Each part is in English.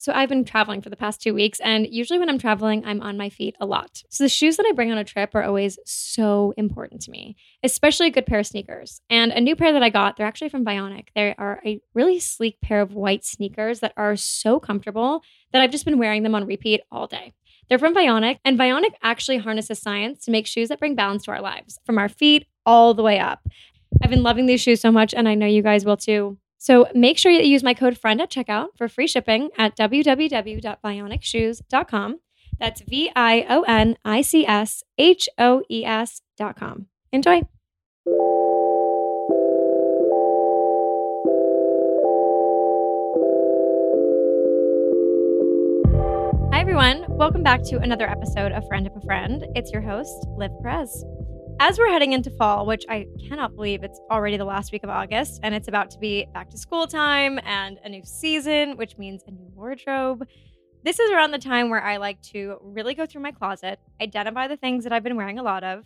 So I've been traveling for the past two weeks, and usually when I'm traveling, I'm on my feet a lot. So the shoes that I bring on a trip are always so important to me, especially a good pair of sneakers. And a new pair that I got, they're actually from Vionic. They are a really sleek pair of white sneakers that are so comfortable that I've just been wearing them on repeat all day. They're from Vionic, and Vionic actually harnesses science to make shoes that bring balance to our lives, from our feet all the way up. I've been loving these shoes so much, and I know you guys will too. So make sure you use my code FRIEND at checkout for free shipping at www.vionicshoes.com. That's V I O N I C S H O E S.com. Enjoy. Hi, everyone. Welcome back to another episode of Friend of a Friend. It's your host, Liv Perez. As we're heading into fall, which I cannot believe it's already the last week of August, and it's about to be back to school time and a new season, which means a new wardrobe. This is around the time where I like to really go through my closet, identify the things that I've been wearing a lot of,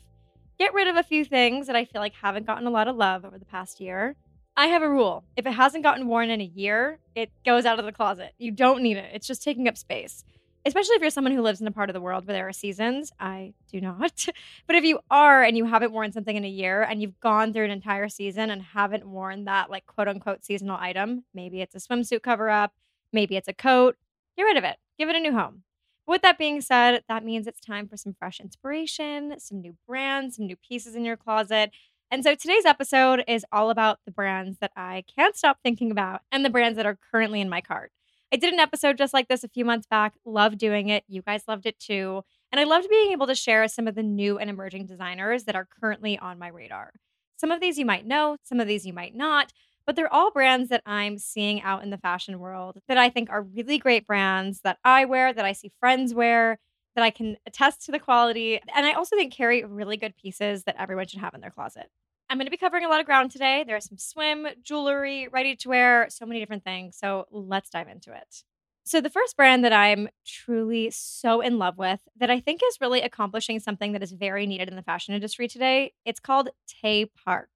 get rid of a few things that I feel like haven't gotten a lot of love over the past year. I have a rule if it hasn't gotten worn in a year, it goes out of the closet. You don't need it, it's just taking up space especially if you're someone who lives in a part of the world where there are seasons. I do not. But if you are and you haven't worn something in a year and you've gone through an entire season and haven't worn that like quote unquote seasonal item, maybe it's a swimsuit cover up, maybe it's a coat, get rid of it. Give it a new home. But with that being said, that means it's time for some fresh inspiration, some new brands, some new pieces in your closet. And so today's episode is all about the brands that I can't stop thinking about and the brands that are currently in my cart. I did an episode just like this a few months back. Loved doing it. You guys loved it too. And I loved being able to share some of the new and emerging designers that are currently on my radar. Some of these you might know, some of these you might not, but they're all brands that I'm seeing out in the fashion world that I think are really great brands that I wear, that I see friends wear, that I can attest to the quality. And I also think carry really good pieces that everyone should have in their closet. I'm going to be covering a lot of ground today. There's some swim, jewelry, ready to wear, so many different things. So let's dive into it. So, the first brand that I'm truly so in love with that I think is really accomplishing something that is very needed in the fashion industry today, it's called Tay Park.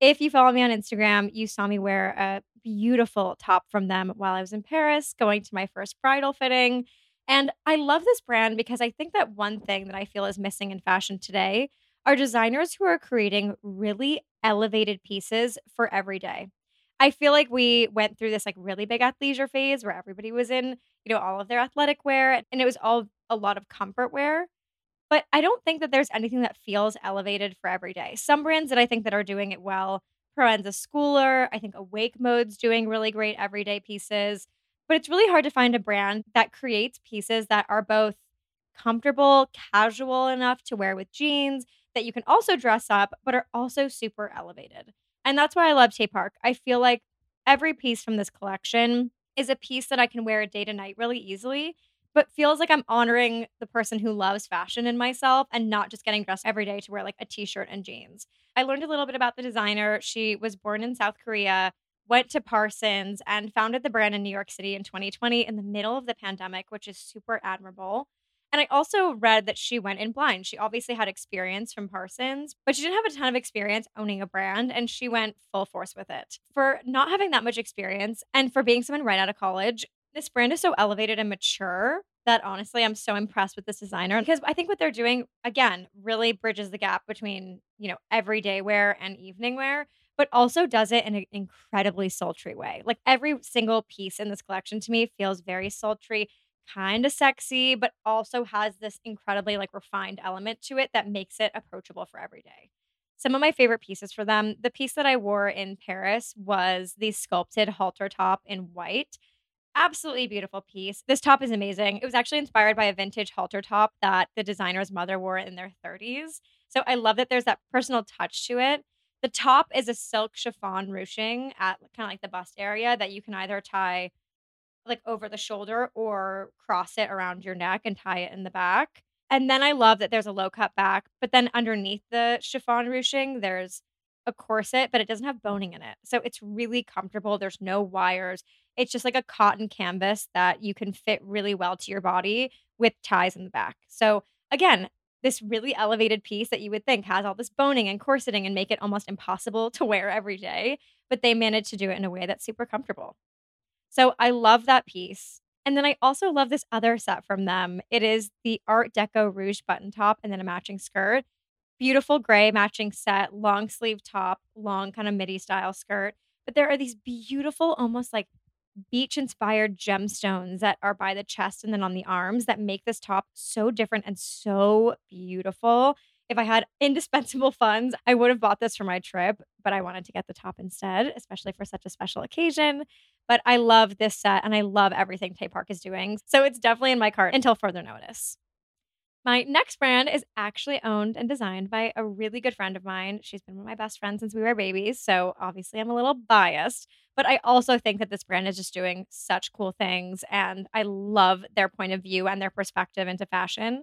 If you follow me on Instagram, you saw me wear a beautiful top from them while I was in Paris going to my first bridal fitting. And I love this brand because I think that one thing that I feel is missing in fashion today are designers who are creating really elevated pieces for every day. I feel like we went through this like really big athleisure phase where everybody was in, you know, all of their athletic wear and it was all a lot of comfort wear. But I don't think that there's anything that feels elevated for every day. Some brands that I think that are doing it well, Proenza Schouler, I think Awake Mode's doing really great everyday pieces. But it's really hard to find a brand that creates pieces that are both comfortable, casual enough to wear with jeans, that you can also dress up, but are also super elevated. And that's why I love Tay Park. I feel like every piece from this collection is a piece that I can wear day to night really easily, but feels like I'm honoring the person who loves fashion in myself and not just getting dressed every day to wear like a t shirt and jeans. I learned a little bit about the designer. She was born in South Korea, went to Parsons, and founded the brand in New York City in 2020 in the middle of the pandemic, which is super admirable. And I also read that she went in blind. She obviously had experience from Parsons, but she didn't have a ton of experience owning a brand and she went full force with it. For not having that much experience and for being someone right out of college, this brand is so elevated and mature that honestly I'm so impressed with this designer because I think what they're doing again really bridges the gap between, you know, everyday wear and evening wear, but also does it in an incredibly sultry way. Like every single piece in this collection to me feels very sultry kind of sexy, but also has this incredibly like refined element to it that makes it approachable for every day. Some of my favorite pieces for them, the piece that I wore in Paris was the sculpted halter top in white. Absolutely beautiful piece. This top is amazing. It was actually inspired by a vintage halter top that the designer's mother wore in their 30s. So I love that there's that personal touch to it. The top is a silk chiffon ruching at kind of like the bust area that you can either tie like over the shoulder or cross it around your neck and tie it in the back. And then I love that there's a low cut back, but then underneath the chiffon ruching, there's a corset, but it doesn't have boning in it. So it's really comfortable. There's no wires. It's just like a cotton canvas that you can fit really well to your body with ties in the back. So again, this really elevated piece that you would think has all this boning and corseting and make it almost impossible to wear every day, but they managed to do it in a way that's super comfortable. So I love that piece. And then I also love this other set from them. It is the Art Deco Rouge button top and then a matching skirt. Beautiful gray matching set, long sleeve top, long kind of midi style skirt. But there are these beautiful, almost like beach inspired gemstones that are by the chest and then on the arms that make this top so different and so beautiful. If I had indispensable funds, I would have bought this for my trip, but I wanted to get the top instead, especially for such a special occasion. But I love this set and I love everything Tay Park is doing. So it's definitely in my cart until further notice. My next brand is actually owned and designed by a really good friend of mine. She's been one of my best friends since we were babies. So obviously, I'm a little biased, but I also think that this brand is just doing such cool things. And I love their point of view and their perspective into fashion.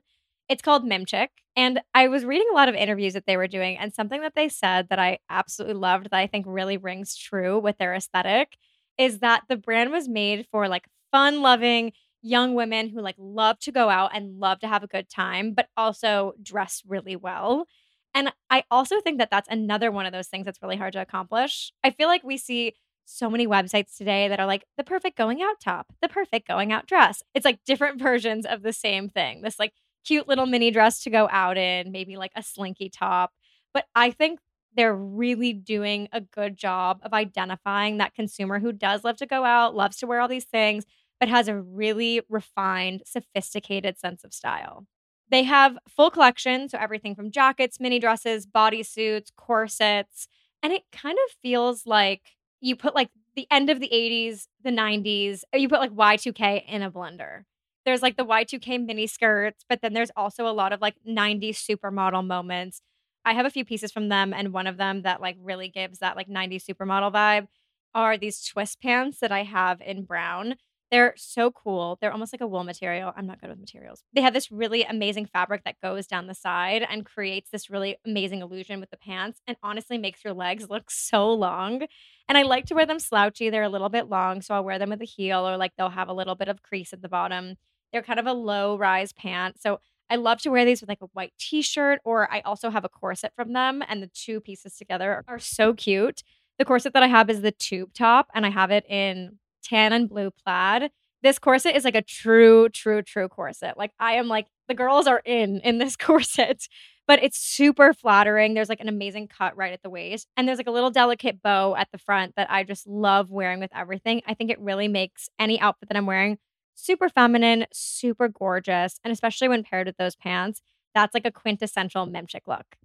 It's called Mimchik. And I was reading a lot of interviews that they were doing, and something that they said that I absolutely loved that I think really rings true with their aesthetic is that the brand was made for like fun loving young women who like love to go out and love to have a good time, but also dress really well. And I also think that that's another one of those things that's really hard to accomplish. I feel like we see so many websites today that are like the perfect going out top, the perfect going out dress. It's like different versions of the same thing. This like cute little mini dress to go out in, maybe like a slinky top. But I think they're really doing a good job of identifying that consumer who does love to go out, loves to wear all these things, but has a really refined, sophisticated sense of style. They have full collection, so everything from jackets, mini dresses, bodysuits, corsets, and it kind of feels like you put like the end of the 80s, the 90s, you put like Y2K in a blender. There's like the Y2K mini skirts, but then there's also a lot of like 90s supermodel moments I have a few pieces from them, and one of them that like really gives that like 90s supermodel vibe are these twist pants that I have in brown. They're so cool. They're almost like a wool material. I'm not good with materials. They have this really amazing fabric that goes down the side and creates this really amazing illusion with the pants and honestly makes your legs look so long. And I like to wear them slouchy. They're a little bit long, so I'll wear them with a heel or like they'll have a little bit of crease at the bottom. They're kind of a low rise pant. So I love to wear these with like a white t-shirt or I also have a corset from them and the two pieces together are so cute. The corset that I have is the tube top and I have it in tan and blue plaid. This corset is like a true true true corset. Like I am like the girls are in in this corset. But it's super flattering. There's like an amazing cut right at the waist. And there's like a little delicate bow at the front that I just love wearing with everything. I think it really makes any outfit that I'm wearing super feminine, super gorgeous. And especially when paired with those pants, that's like a quintessential Mimchik look.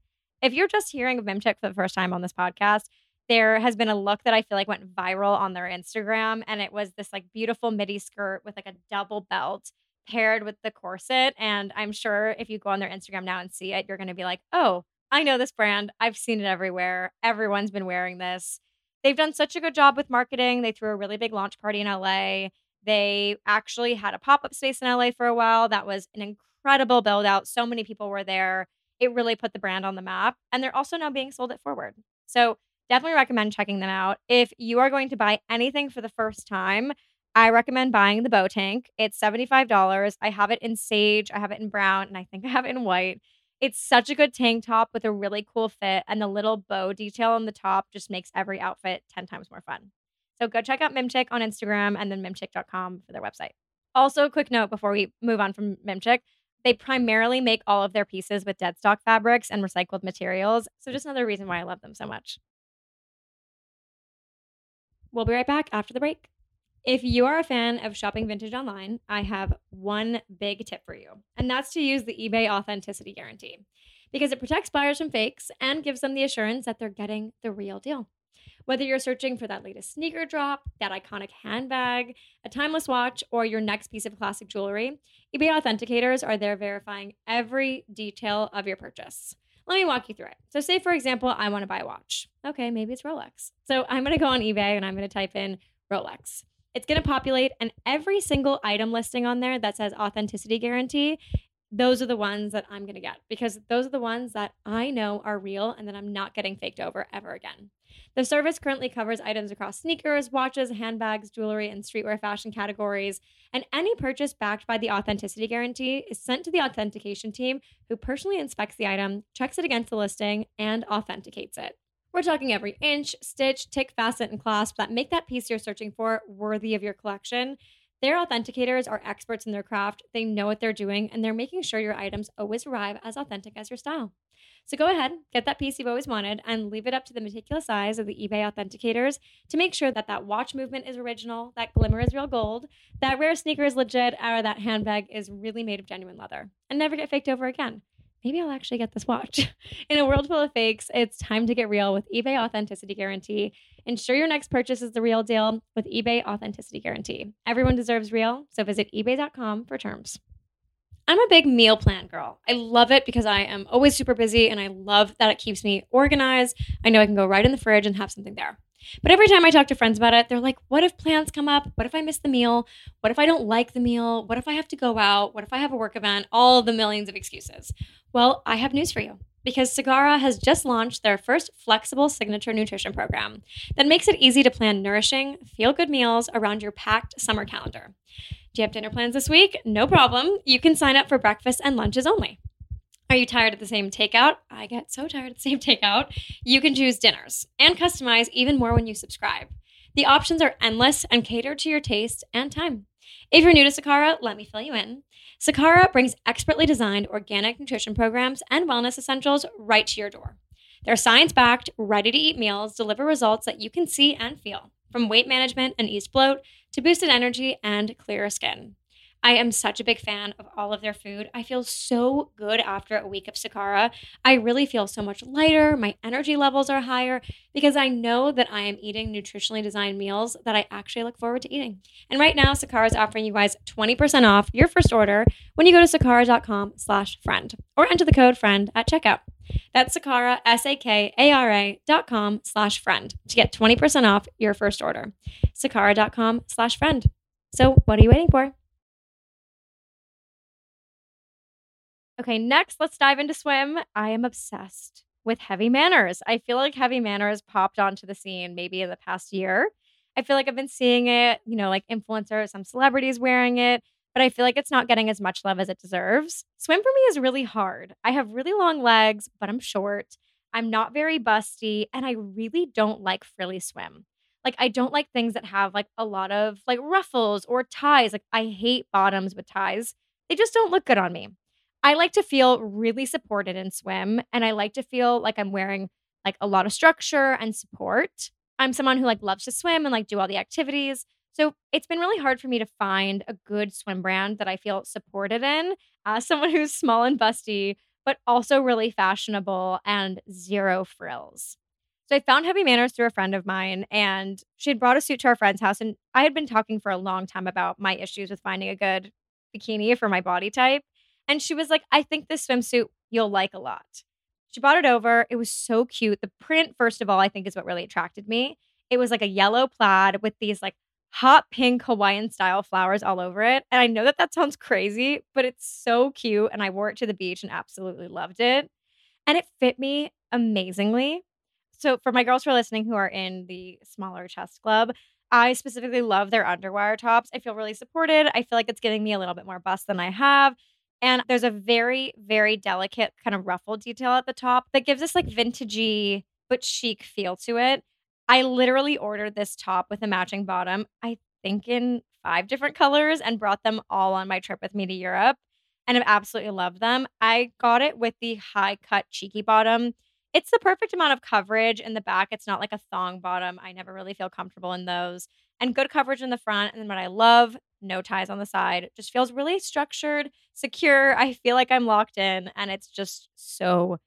If you're just hearing of Mimchik for the first time on this podcast, there has been a look that I feel like went viral on their Instagram. And it was this like beautiful midi skirt with like a double belt paired with the corset. And I'm sure if you go on their Instagram now and see it, you're going to be like, oh, I know this brand. I've seen it everywhere. Everyone's been wearing this. They've done such a good job with marketing. They threw a really big launch party in LA. They actually had a pop up space in LA for a while. That was an incredible build out. So many people were there. It really put the brand on the map. And they're also now being sold at Forward. So definitely recommend checking them out. If you are going to buy anything for the first time, I recommend buying the bow tank. It's $75. I have it in sage, I have it in brown, and I think I have it in white. It's such a good tank top with a really cool fit, and the little bow detail on the top just makes every outfit 10 times more fun. So go check out Mimchik on Instagram and then mimchik.com for their website. Also, a quick note before we move on from Mimchik they primarily make all of their pieces with dead stock fabrics and recycled materials. So, just another reason why I love them so much. We'll be right back after the break. If you are a fan of shopping vintage online, I have one big tip for you, and that's to use the eBay Authenticity Guarantee because it protects buyers from fakes and gives them the assurance that they're getting the real deal. Whether you're searching for that latest sneaker drop, that iconic handbag, a timeless watch, or your next piece of classic jewelry, eBay authenticators are there verifying every detail of your purchase. Let me walk you through it. So, say for example, I want to buy a watch. Okay, maybe it's Rolex. So, I'm going to go on eBay and I'm going to type in Rolex. It's going to populate, and every single item listing on there that says authenticity guarantee those are the ones that I'm going to get because those are the ones that I know are real and that I'm not getting faked over ever again. The service currently covers items across sneakers, watches, handbags, jewelry, and streetwear fashion categories. And any purchase backed by the authenticity guarantee is sent to the authentication team who personally inspects the item, checks it against the listing, and authenticates it. We're talking every inch, stitch, tick, facet, and clasp that make that piece you're searching for worthy of your collection. Their authenticators are experts in their craft, they know what they're doing, and they're making sure your items always arrive as authentic as your style. So go ahead, get that piece you've always wanted, and leave it up to the meticulous eyes of the eBay authenticators to make sure that that watch movement is original, that glimmer is real gold, that rare sneaker is legit, or that handbag is really made of genuine leather, and never get faked over again maybe I'll actually get this watch. In a world full of fakes, it's time to get real with eBay Authenticity Guarantee. Ensure your next purchase is the real deal with eBay Authenticity Guarantee. Everyone deserves real, so visit eBay.com for terms. I'm a big meal plan girl. I love it because I am always super busy and I love that it keeps me organized. I know I can go right in the fridge and have something there. But every time I talk to friends about it, they're like, what if plans come up? What if I miss the meal? What if I don't like the meal? What if I have to go out? What if I have a work event? All the millions of excuses. Well, I have news for you because Sakara has just launched their first flexible signature nutrition program that makes it easy to plan nourishing, feel good meals around your packed summer calendar. Do you have dinner plans this week? No problem. You can sign up for breakfast and lunches only. Are you tired of the same takeout? I get so tired of the same takeout. You can choose dinners and customize even more when you subscribe. The options are endless and cater to your taste and time. If you're new to Sakara, let me fill you in. Sakara brings expertly designed organic nutrition programs and wellness essentials right to your door. Their science backed, ready to eat meals deliver results that you can see and feel, from weight management and eased bloat to boosted energy and clearer skin. I am such a big fan of all of their food. I feel so good after a week of Sakara. I really feel so much lighter. My energy levels are higher because I know that I am eating nutritionally designed meals that I actually look forward to eating. And right now, Sakara is offering you guys 20% off your first order when you go to sakara.com slash friend or enter the code friend at checkout. That's Sakara, S-A-K-A-R-A dot com slash friend to get 20% off your first order. Sakara.com slash friend. So what are you waiting for? Okay, next, let's dive into swim. I am obsessed with heavy manners. I feel like heavy manners popped onto the scene maybe in the past year. I feel like I've been seeing it, you know, like influencers, some celebrities wearing it, but I feel like it's not getting as much love as it deserves. Swim for me is really hard. I have really long legs, but I'm short. I'm not very busty, and I really don't like frilly swim. Like I don't like things that have like a lot of like ruffles or ties. Like I hate bottoms with ties. They just don't look good on me. I like to feel really supported in swim and I like to feel like I'm wearing like a lot of structure and support. I'm someone who like loves to swim and like do all the activities. So it's been really hard for me to find a good swim brand that I feel supported in uh, as someone who's small and busty, but also really fashionable and zero frills. So I found Heavy Manners through a friend of mine, and she had brought a suit to our friend's house. And I had been talking for a long time about my issues with finding a good bikini for my body type. And she was like, I think this swimsuit you'll like a lot. She bought it over. It was so cute. The print, first of all, I think is what really attracted me. It was like a yellow plaid with these like hot pink Hawaiian style flowers all over it. And I know that that sounds crazy, but it's so cute. And I wore it to the beach and absolutely loved it. And it fit me amazingly. So, for my girls who are listening who are in the smaller chest club, I specifically love their underwire tops. I feel really supported. I feel like it's giving me a little bit more bust than I have. And there's a very, very delicate kind of ruffle detail at the top that gives this like vintagey but chic feel to it. I literally ordered this top with a matching bottom, I think in five different colors, and brought them all on my trip with me to Europe and have absolutely loved them. I got it with the high cut cheeky bottom. It's the perfect amount of coverage in the back. It's not like a thong bottom. I never really feel comfortable in those. And good coverage in the front. And then what I love, no ties on the side. Just feels really structured, secure. I feel like I'm locked in and it's just so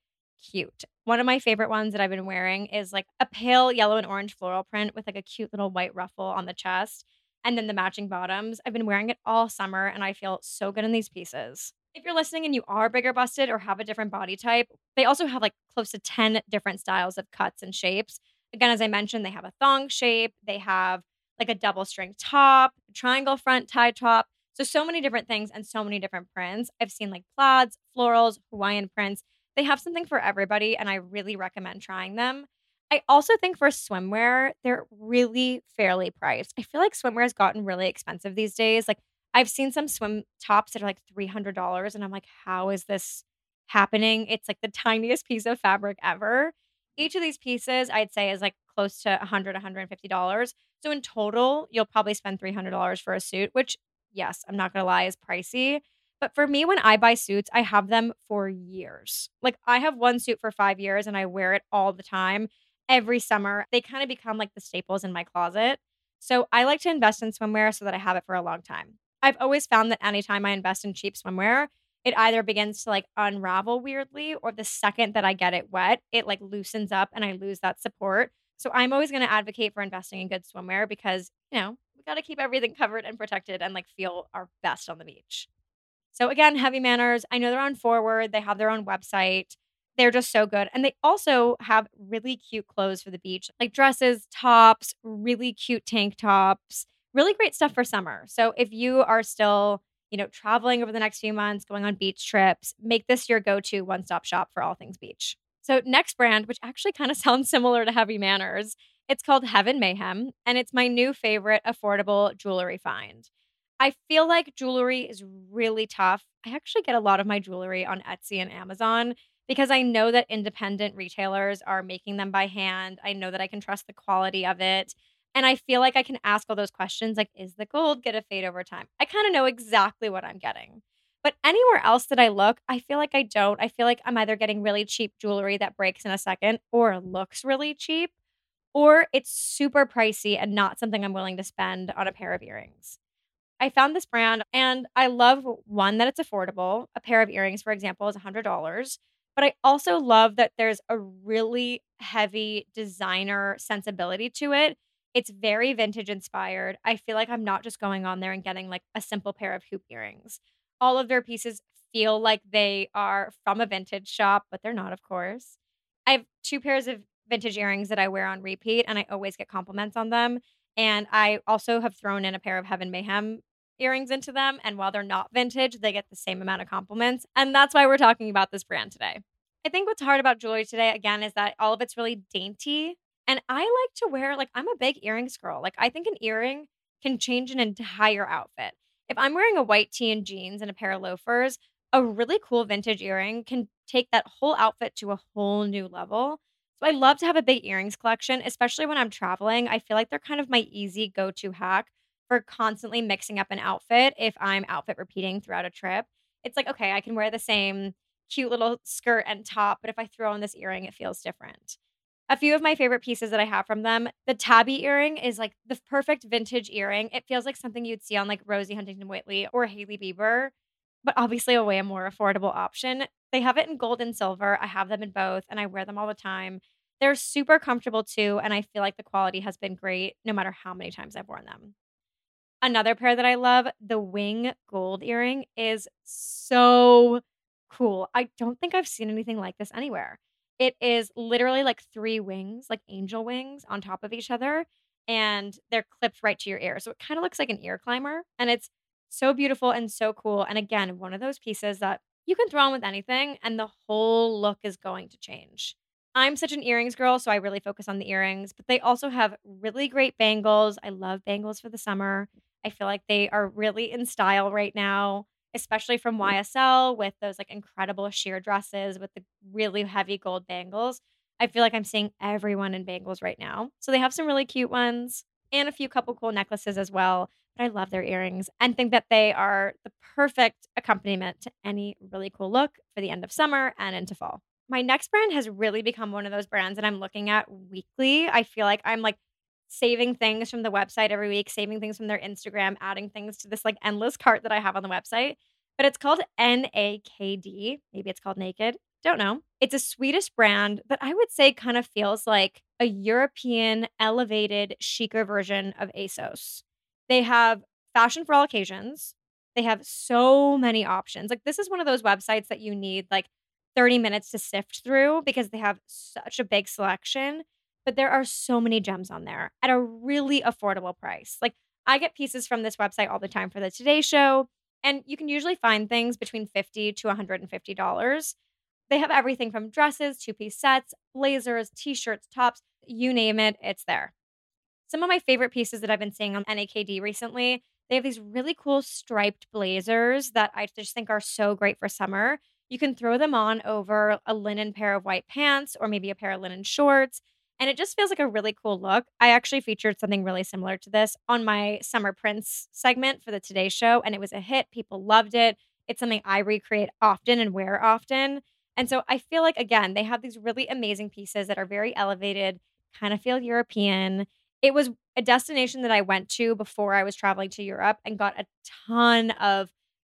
cute. One of my favorite ones that I've been wearing is like a pale yellow and orange floral print with like a cute little white ruffle on the chest and then the matching bottoms. I've been wearing it all summer and I feel so good in these pieces. If you're listening and you are bigger busted or have a different body type, they also have like close to 10 different styles of cuts and shapes. Again, as I mentioned, they have a thong shape, they have like a double string top, triangle front tie top. So, so many different things and so many different prints. I've seen like plaids, florals, Hawaiian prints. They have something for everybody, and I really recommend trying them. I also think for swimwear, they're really fairly priced. I feel like swimwear has gotten really expensive these days. Like, I've seen some swim tops that are like $300, and I'm like, how is this happening? It's like the tiniest piece of fabric ever. Each of these pieces, I'd say, is like close to $100, $150. So in total, you'll probably spend $300 for a suit, which, yes, I'm not to lie, is pricey. But for me, when I buy suits, I have them for years. Like I have one suit for five years and I wear it all the time, every summer. They kind of become like the staples in my closet. So I like to invest in swimwear so that I have it for a long time. I've always found that anytime I invest in cheap swimwear, it either begins to like unravel weirdly or the second that I get it wet, it like loosens up and I lose that support. So I'm always going to advocate for investing in good swimwear because, you know, we got to keep everything covered and protected and like feel our best on the beach. So again, Heavy Manners, I know they're on Forward, they have their own website. They're just so good. And they also have really cute clothes for the beach, like dresses, tops, really cute tank tops, really great stuff for summer. So if you are still you know, traveling over the next few months, going on beach trips, make this your go to one stop shop for all things beach. So, next brand, which actually kind of sounds similar to Heavy Manners, it's called Heaven Mayhem, and it's my new favorite affordable jewelry find. I feel like jewelry is really tough. I actually get a lot of my jewelry on Etsy and Amazon because I know that independent retailers are making them by hand. I know that I can trust the quality of it. And I feel like I can ask all those questions like, is the gold going to fade over time? I kind of know exactly what I'm getting. But anywhere else that I look, I feel like I don't. I feel like I'm either getting really cheap jewelry that breaks in a second or looks really cheap, or it's super pricey and not something I'm willing to spend on a pair of earrings. I found this brand and I love one that it's affordable. A pair of earrings, for example, is $100. But I also love that there's a really heavy designer sensibility to it it's very vintage inspired. I feel like I'm not just going on there and getting like a simple pair of hoop earrings. All of their pieces feel like they are from a vintage shop, but they're not, of course. I have two pairs of vintage earrings that I wear on repeat, and I always get compliments on them. And I also have thrown in a pair of Heaven Mayhem earrings into them. And while they're not vintage, they get the same amount of compliments. And that's why we're talking about this brand today. I think what's hard about jewelry today, again, is that all of it's really dainty and I like to wear like I'm a big earrings girl. Like I think an earring can change an entire outfit. If I'm wearing a white tee and jeans and a pair of loafers, a really cool vintage earring can take that whole outfit to a whole new level. So I love to have a big earrings collection, especially when I'm traveling. I feel like they're kind of my easy go-to hack for constantly mixing up an outfit if I'm outfit repeating throughout a trip. It's like, okay, I can wear the same cute little skirt and top, but if I throw on this earring, it feels different a few of my favorite pieces that I have from them. The tabby earring is like the perfect vintage earring. It feels like something you'd see on like Rosie Huntington Whiteley or Hailey Bieber, but obviously a way more affordable option. They have it in gold and silver. I have them in both and I wear them all the time. They're super comfortable too, and I feel like the quality has been great no matter how many times I've worn them. Another pair that I love, the wing gold earring, is so cool. I don't think I've seen anything like this anywhere. It is literally like three wings, like angel wings on top of each other, and they're clipped right to your ear. So it kind of looks like an ear climber, and it's so beautiful and so cool. And again, one of those pieces that you can throw on with anything, and the whole look is going to change. I'm such an earrings girl, so I really focus on the earrings, but they also have really great bangles. I love bangles for the summer. I feel like they are really in style right now, especially from mm. YSL with those like incredible sheer dresses with the really heavy gold bangles. I feel like I'm seeing everyone in bangles right now. So they have some really cute ones and a few couple cool necklaces as well. But I love their earrings and think that they are the perfect accompaniment to any really cool look for the end of summer and into fall. My next brand has really become one of those brands that I'm looking at weekly. I feel like I'm like saving things from the website every week, saving things from their Instagram, adding things to this like endless cart that I have on the website. But it's called NAKD. Maybe it's called Naked. Don't know. It's a Swedish brand that I would say kind of feels like a European elevated, chicer version of ASOS. They have fashion for all occasions. They have so many options. Like, this is one of those websites that you need like 30 minutes to sift through because they have such a big selection. But there are so many gems on there at a really affordable price. Like, I get pieces from this website all the time for the Today Show, and you can usually find things between 50 to $150. They have everything from dresses, two piece sets, blazers, t shirts, tops, you name it, it's there. Some of my favorite pieces that I've been seeing on NAKD recently, they have these really cool striped blazers that I just think are so great for summer. You can throw them on over a linen pair of white pants or maybe a pair of linen shorts. And it just feels like a really cool look. I actually featured something really similar to this on my Summer Prints segment for the Today Show, and it was a hit. People loved it. It's something I recreate often and wear often. And so I feel like, again, they have these really amazing pieces that are very elevated, kind of feel European. It was a destination that I went to before I was traveling to Europe and got a ton of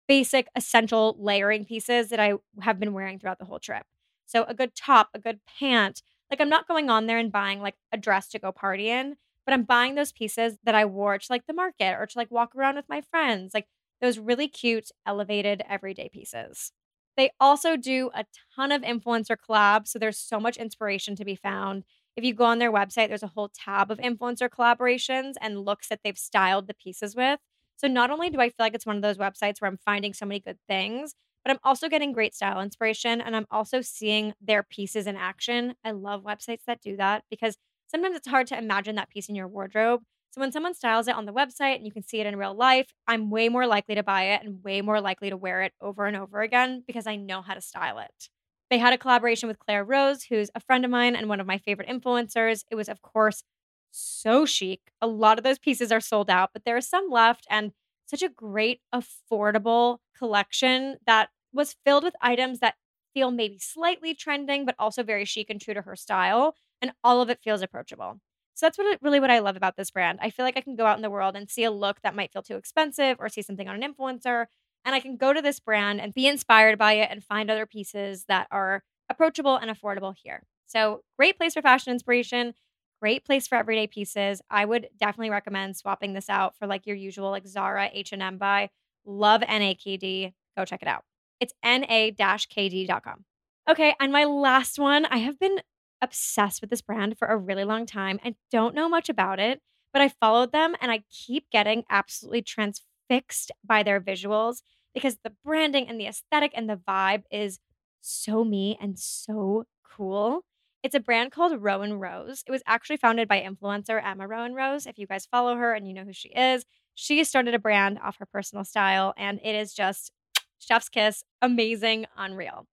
basic, essential layering pieces that I have been wearing throughout the whole trip. So a good top, a good pant. Like I'm not going on there and buying like a dress to go party in, but I'm buying those pieces that I wore to like the market or to like walk around with my friends. Like those really cute, elevated, everyday pieces. They also do a ton of influencer collabs. So there's so much inspiration to be found. If you go on their website, there's a whole tab of influencer collaborations and looks that they've styled the pieces with. So not only do I feel like it's one of those websites where I'm finding so many good things, but I'm also getting great style inspiration and I'm also seeing their pieces in action. I love websites that do that because sometimes it's hard to imagine that piece in your wardrobe. So when someone styles it on the website and you can see it in real life, I'm way more likely to buy it and way more likely to wear it over and over again because I know how to style it. They had a collaboration with Claire Rose, who's a friend of mine and one of my favorite influencers. It was, of course, so chic. A lot of those pieces are sold out, but there are some left and such a great, affordable collection that was filled with items that feel maybe slightly trending, but also very chic and true to her style. And all of it feels approachable. So that's what really what I love about this brand. I feel like I can go out in the world and see a look that might feel too expensive or see something on an influencer and I can go to this brand and be inspired by it and find other pieces that are approachable and affordable here. So, great place for fashion inspiration, great place for everyday pieces. I would definitely recommend swapping this out for like your usual like Zara, H&M buy. Love NAKD. Go check it out. It's na-kd.com. Okay, and my last one, I have been obsessed with this brand for a really long time. I don't know much about it, but I followed them and I keep getting absolutely transfixed by their visuals because the branding and the aesthetic and the vibe is so me and so cool. It's a brand called Rowan Rose. It was actually founded by influencer Emma Rowan Rose. If you guys follow her and you know who she is, she started a brand off her personal style and it is just chef's kiss, amazing, unreal.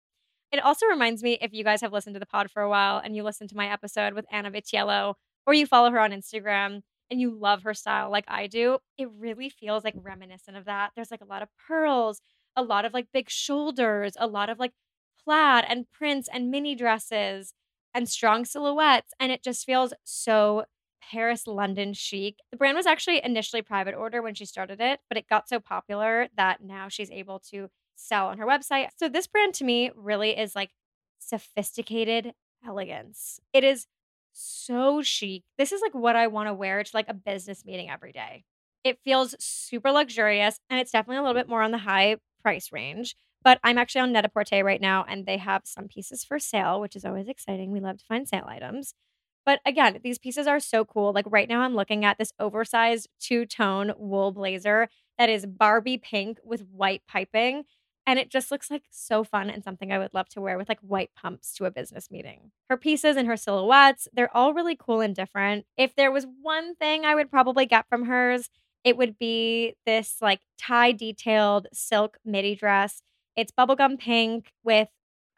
It also reminds me if you guys have listened to the pod for a while and you listen to my episode with Anna Vitiello or you follow her on Instagram and you love her style like I do, it really feels like reminiscent of that. There's like a lot of pearls, a lot of like big shoulders, a lot of like plaid and prints and mini dresses and strong silhouettes. And it just feels so Paris London chic. The brand was actually initially private order when she started it, but it got so popular that now she's able to sell on her website. So this brand to me really is like sophisticated elegance. It is so chic. This is like what I want to wear to like a business meeting every day. It feels super luxurious and it's definitely a little bit more on the high price range. But I'm actually on Net-a-Porter right now and they have some pieces for sale, which is always exciting. We love to find sale items. But again, these pieces are so cool. Like right now, I'm looking at this oversized two tone wool blazer that is Barbie pink with white piping And it just looks like so fun and something I would love to wear with like white pumps to a business meeting. Her pieces and her silhouettes, they're all really cool and different. If there was one thing I would probably get from hers, it would be this like tie detailed silk midi dress. It's bubblegum pink with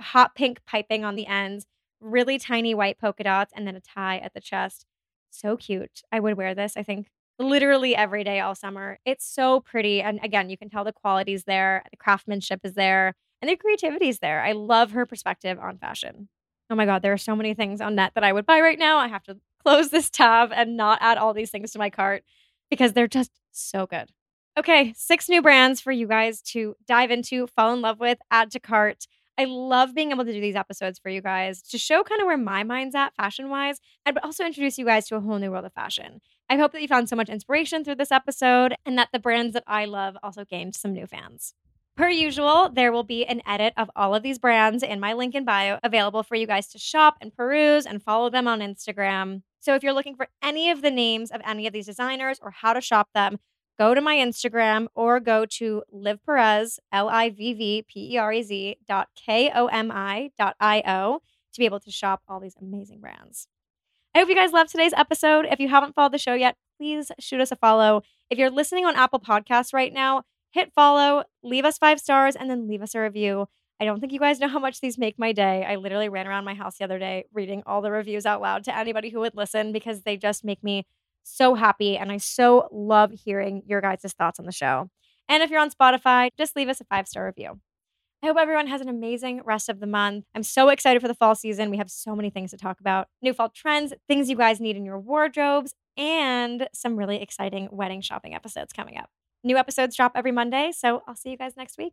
hot pink piping on the ends, really tiny white polka dots, and then a tie at the chest. So cute. I would wear this, I think, literally every day all summer. It's so pretty. And again, you can tell the quality's there, the craftsmanship is there, and the creativity's there. I love her perspective on fashion. Oh my God, there are so many things on net that I would buy right now. I have to close this tab and not add all these things to my cart because they're just so good. Okay, six new brands for you guys to dive into, fall in love with, add to cart. I love being able to do these episodes for you guys to show kind of where my mind's at fashion wise, and but also introduce you guys to a whole new world of fashion. I hope that you found so much inspiration through this episode and that the brands that I love also gained some new fans. Per usual, there will be an edit of all of these brands in my link in bio available for you guys to shop and peruse and follow them on Instagram. So if you're looking for any of the names of any of these designers or how to shop them, go to my Instagram or go to Liv Perez, L I V V P E R E Z dot K O M I dot I O to be able to shop all these amazing brands. I hope you guys loved today's episode. If you haven't followed the show yet, please shoot us a follow. If you're listening on Apple Podcasts right now, hit follow, leave us five stars, and then leave us a review. I don't think you guys know how much these make my day. I literally ran around my house the other day reading all the reviews out loud to anybody who would listen because they just make me so happy. And I so love hearing your guys' thoughts on the show. And if you're on Spotify, just leave us a five star review. I hope everyone has an amazing rest of the month. I'm so excited for the fall season. We have so many things to talk about new fall trends, things you guys need in your wardrobes, and some really exciting wedding shopping episodes coming up. New episodes drop every Monday, so I'll see you guys next week.